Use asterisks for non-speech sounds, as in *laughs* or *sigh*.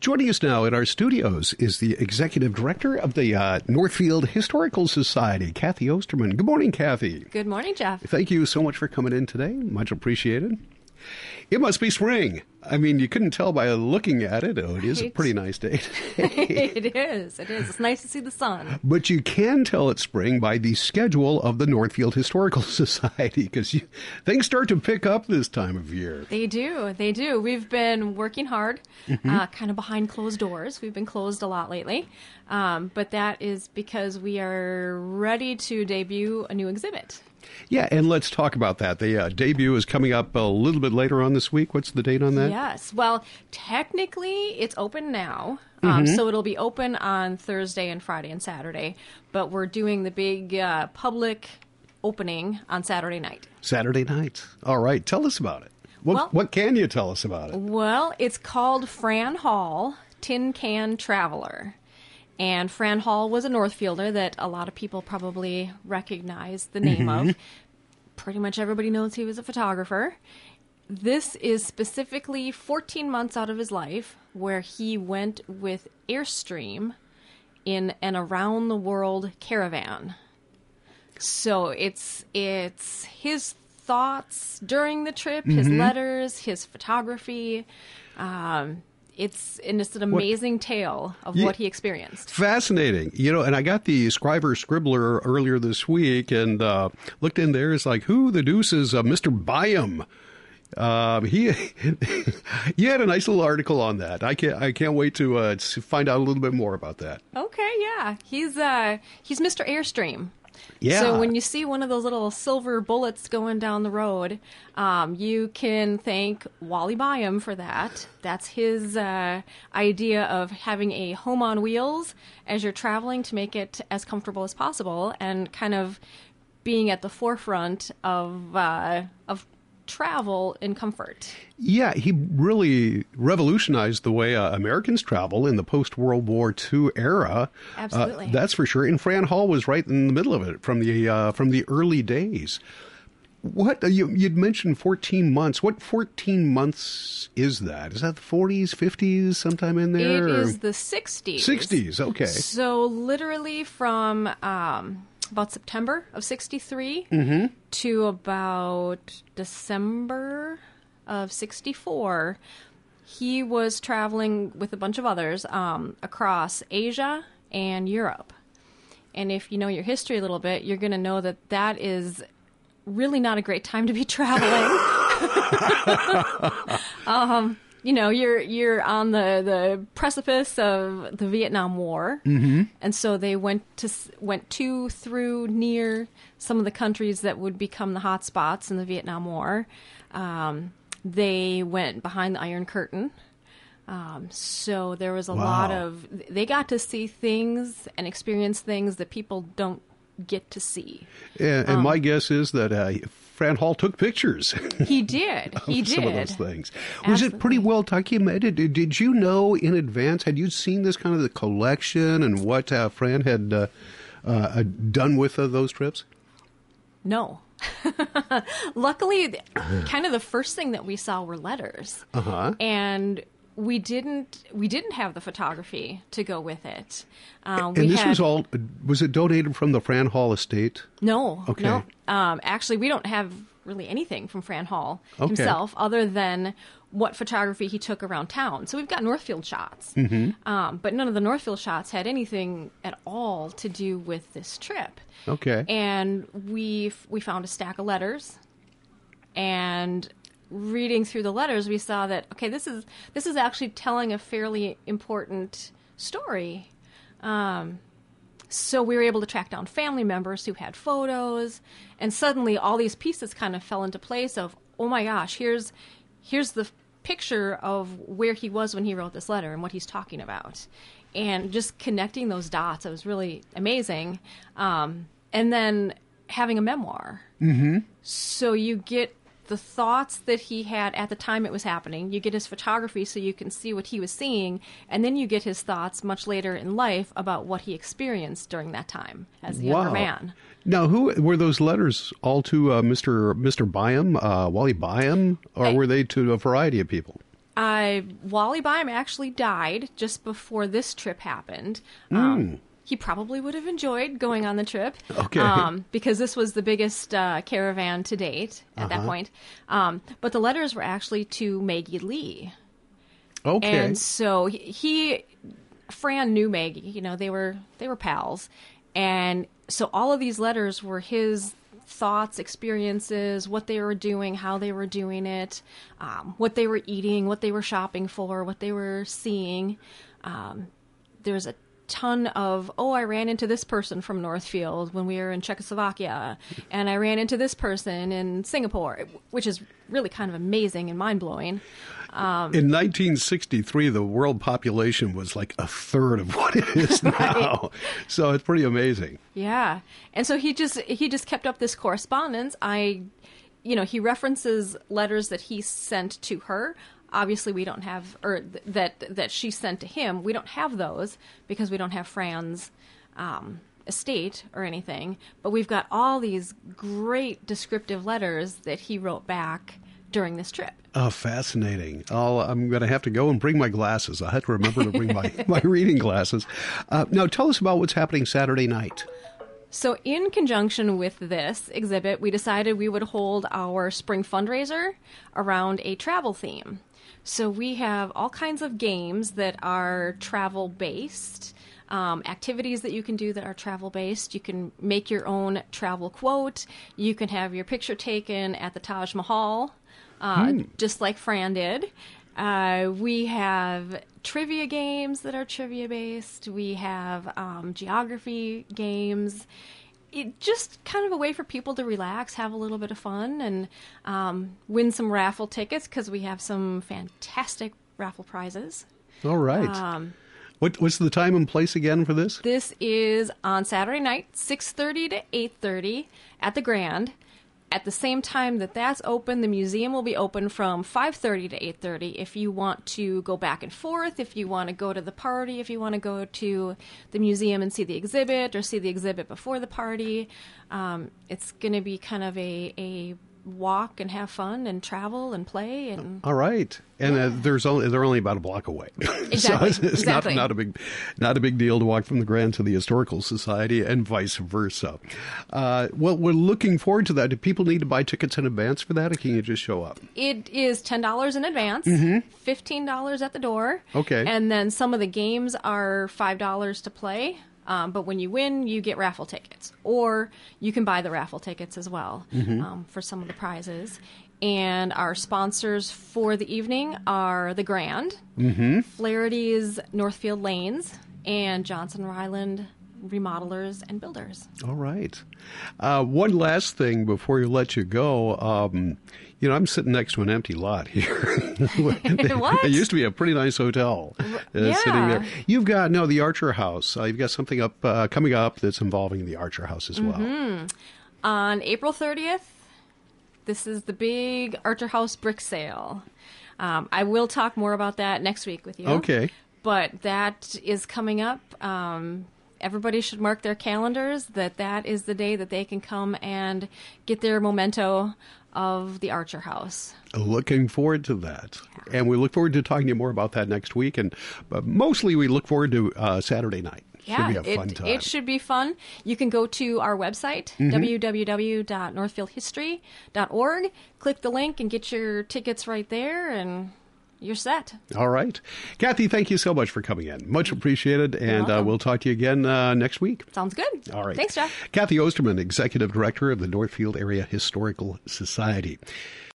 Joining us now in our studios is the executive director of the uh, Northfield Historical Society, Cathy Osterman. Good morning, Cathy. Good morning, Jeff. Thank you so much for coming in today. Much appreciated. It must be spring. I mean, you couldn't tell by looking at it. Oh, it is a pretty nice day. *laughs* it is. It is. It's nice to see the sun. But you can tell it's spring by the schedule of the Northfield Historical *laughs* Society because things start to pick up this time of year. They do. They do. We've been working hard, mm-hmm. uh, kind of behind closed doors. We've been closed a lot lately. Um, but that is because we are ready to debut a new exhibit. Yeah, and let's talk about that. The uh, debut is coming up a little bit later on this week. What's the date on that? Yes. Well, technically, it's open now. Um, mm-hmm. So it'll be open on Thursday and Friday and Saturday, but we're doing the big uh, public opening on Saturday night. Saturday night. All right. Tell us about it. What, well, what can you tell us about it? Well, it's called Fran Hall Tin Can Traveler. And Fran Hall was a Northfielder that a lot of people probably recognize the name mm-hmm. of. Pretty much everybody knows he was a photographer. This is specifically 14 months out of his life where he went with Airstream in an around the world caravan. So it's it's his thoughts during the trip, mm-hmm. his letters, his photography. Um, it's and it's an amazing what, tale of yeah, what he experienced. Fascinating, you know. And I got the Scriver Scribbler earlier this week and uh, looked in there. It's like who the deuce is uh, Mr. Byam? Uh, he *laughs* he had a nice little article on that. I can't I can't wait to, uh, find out a little bit more about that. Okay, yeah, he's uh he's Mr. Airstream. Yeah. So when you see one of those little silver bullets going down the road, um, you can thank Wally Byam for that. That's his uh, idea of having a home on wheels as you're traveling to make it as comfortable as possible, and kind of being at the forefront of uh, of travel in comfort. Yeah, he really revolutionized the way uh, Americans travel in the post World War II era. Uh, Absolutely, uh, that's for sure. And Fran Hall was right in the middle of it from the uh, from the early days. What uh, you, would mentioned 14 months. What 14 months is that? Is that the 40s, 50s, sometime in there? It or? is the 60s. 60s, okay. So literally from um, about September of 63 mm-hmm. to about December of 64, he was traveling with a bunch of others um, across Asia and Europe. And if you know your history a little bit, you're going to know that that is really not a great time to be *laughs* traveling. *laughs* *laughs* um, you know you're you're on the the precipice of the Vietnam War, mm-hmm. and so they went to went to through near some of the countries that would become the hot spots in the Vietnam War. Um, they went behind the Iron Curtain. Um, so there was a wow. lot of they got to see things and experience things that people don't get to see. And, and um, my guess is that uh, Fran Hall took pictures. *laughs* He did. *laughs* He did. Some of those things. Absolutely. Was it pretty well documented? Did, you know in advance? Had you seen this kind of the collection and what uh, Fran had uh, uh, done with uh, those trips? No. *laughs* Luckily, kind of the first thing that we saw were letters. Uh-huh. And we didn't we didn't have the photography to go with it. Um, and this had, was all was it donated from the Fran Hall estate? No, okay. No, um, actually, we don't have really anything from Fran Hall okay. himself, other than what photography he took around town. So we've got Northfield shots, mm-hmm. um, but none of the Northfield shots had anything at all to do with this trip. Okay, and we we found a stack of letters and reading through the letters, we saw that okay, this is this is actually telling a fairly important story. Um, so we were able to track down family members who had photos, and suddenly all these pieces kind of fell into place. Of oh my gosh, here's here's the picture of where he was when he wrote this letter and what he's talking about, and just connecting those dots. It was really amazing. Um, and then having a memoir. Mm-hmm. So you get the thoughts that he had at the time it was happening. You get his photography so you can see what he was seeing, and then you get his thoughts much later in life about what he experienced during that time as a wow. younger man. Now, who were those letters all to uh, Mr. Mr. Byam, uh, Wally Byam, or I, were they to a variety of people? I Wally Byam actually died just before this trip happened. Um, he probably would have enjoyed going on the trip. Okay. Um, because this was the biggest uh, caravan to date at that point. Um, but the letters were actually to Maggie Lee. Okay. And so he, he Fran knew Maggie, you know, they were they were pals. And so all of these letters were his thoughts, experiences, what they were doing, how they were doing it, um, what they were eating, what they were shopping for, what they were seeing. Um, there's a ton of oh i ran into this person from northfield when we were in czechoslovakia and i ran into this person in singapore which is really kind of amazing and mind-blowing um, In 1963, the world population was like a third of *laughs* what it is *laughs* now. So it's pretty amazing. Yeah. And so he just he just kept up this correspondence. I you know, he references letters that he sent to her. Obviously, we don't have or th- that that she sent to him. We don't have those because we don't have Fran's um, estate or anything. But we've got all these great descriptive letters that he wrote back during this trip. Oh, fascinating. I'll, I'm going to have to go and bring my glasses. I have to remember to bring my, *laughs* my reading glasses. Uh, now, tell us about what's happening Saturday night. So, in conjunction with this exhibit, we decided we would hold our spring fundraiser around a travel theme. So, we have all kinds of games that are travel based, um, activities that you can do that are travel based. You can make your own travel quote, you can have your picture taken at the Taj Mahal, uh, just like Fran did. Uh, we have trivia games that are trivia based. We have um, geography games. It just kind of a way for people to relax, have a little bit of fun, and um, win some raffle tickets because we have some fantastic raffle prizes. All right. Um, what, what's the time and place again for this? This is on Saturday night, six thirty to eight thirty at the Grand. At the same time that that's open, the museum will be open from 5:30 to 8:30. If you want to go back and forth, if you want to go to the party, if you want to go to the museum and see the exhibit or see the exhibit before the party, um, it's going to be kind of a a walk and have fun and travel and play and All right, and uh, there's only they're only about a block away, Exactly, *laughs* so it's, it's exactly. not not a big not a big deal to walk from the Grand to the Historical Society and vice versa. Uh, well, we're looking forward to that. Do people need to buy tickets in advance for that, or can you just show up? It is ten dollars in advance, fifteen dollars at the door. Okay. and then some of the games are five dollars to play. Um, but when you win, you get raffle tickets, or you can buy the raffle tickets as well um, for some of the prizes. And our sponsors for the evening are the Grand, mm-hmm. Flaherty's Northfield Lanes, and Johnson Ryland Remodelers and Builders. All right. Uh, one last thing before we let you go. Um, you know, I'm sitting next to an empty lot here. *laughs* *laughs* What? It used to be a pretty nice hotel uh, yeah. sitting there. You've got no the Archer House. Uh, you've got something up uh, coming up that's involving the Archer House as well. Mm-hmm. On April 30th, this is the big Archer House brick sale. Um, I will talk more about that next week with you. Okay. But that is coming up. Um, everybody should mark their calendars that that is the day that they can come and get their memento of the Archer House. Looking forward to that, and we look forward to talking to you more about that next week. And but mostly, we look forward to uh, Saturday night. Yeah, should be a fun it, it should be fun. You can go to our website, www.northfieldhistory.org, click the link, and get your tickets right there, and you're set. All right, Cathy, thank you so much for coming in. Much appreciated, and uh, we'll talk to you again uh, next week. Sounds good. All right. Thanks, Jeff. Cathy Osterman, Executive Director of the Northfield Area Historical Society.